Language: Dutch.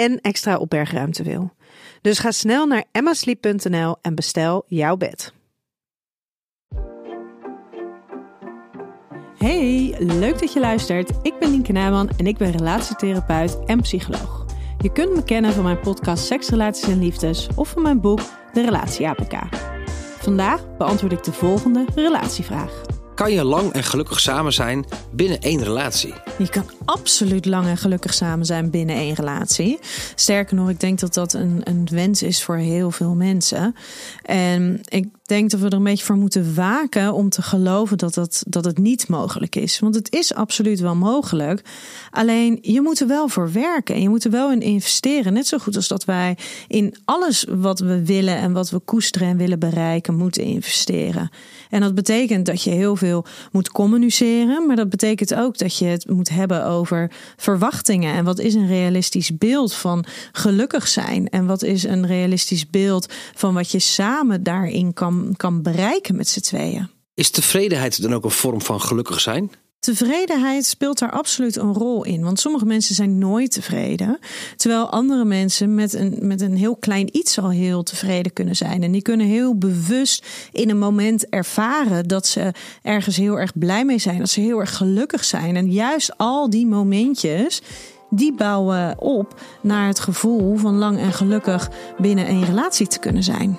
en extra opbergruimte wil. Dus ga snel naar emmasleep.nl en bestel jouw bed. Hey, leuk dat je luistert. Ik ben Nienke Nijman en ik ben relatietherapeut en psycholoog. Je kunt me kennen van mijn podcast Seks, Relaties en Liefdes of van mijn boek De Relatie APK. Vandaag beantwoord ik de volgende relatievraag. Kan je lang en gelukkig samen zijn binnen één relatie? Je kan absoluut lang en gelukkig samen zijn binnen één relatie. Sterker nog, ik denk dat dat een, een wens is voor heel veel mensen. En ik denk dat we er een beetje voor moeten waken om te geloven dat, dat, dat het niet mogelijk is. Want het is absoluut wel mogelijk. Alleen je moet er wel voor werken en je moet er wel in investeren. Net zo goed als dat wij in alles wat we willen en wat we koesteren en willen bereiken, moeten investeren. En dat betekent dat je heel veel moet communiceren, maar dat betekent ook dat je het moet hebben over verwachtingen. En wat is een realistisch beeld van gelukkig zijn? En wat is een realistisch beeld van wat je samen daarin kan, kan bereiken met z'n tweeën? Is tevredenheid dan ook een vorm van gelukkig zijn? Tevredenheid speelt daar absoluut een rol in. Want sommige mensen zijn nooit tevreden. Terwijl andere mensen met een, met een heel klein iets al heel tevreden kunnen zijn. En die kunnen heel bewust in een moment ervaren dat ze ergens heel erg blij mee zijn. Dat ze heel erg gelukkig zijn. En juist al die momentjes. Die bouwen op naar het gevoel van lang en gelukkig binnen een relatie te kunnen zijn.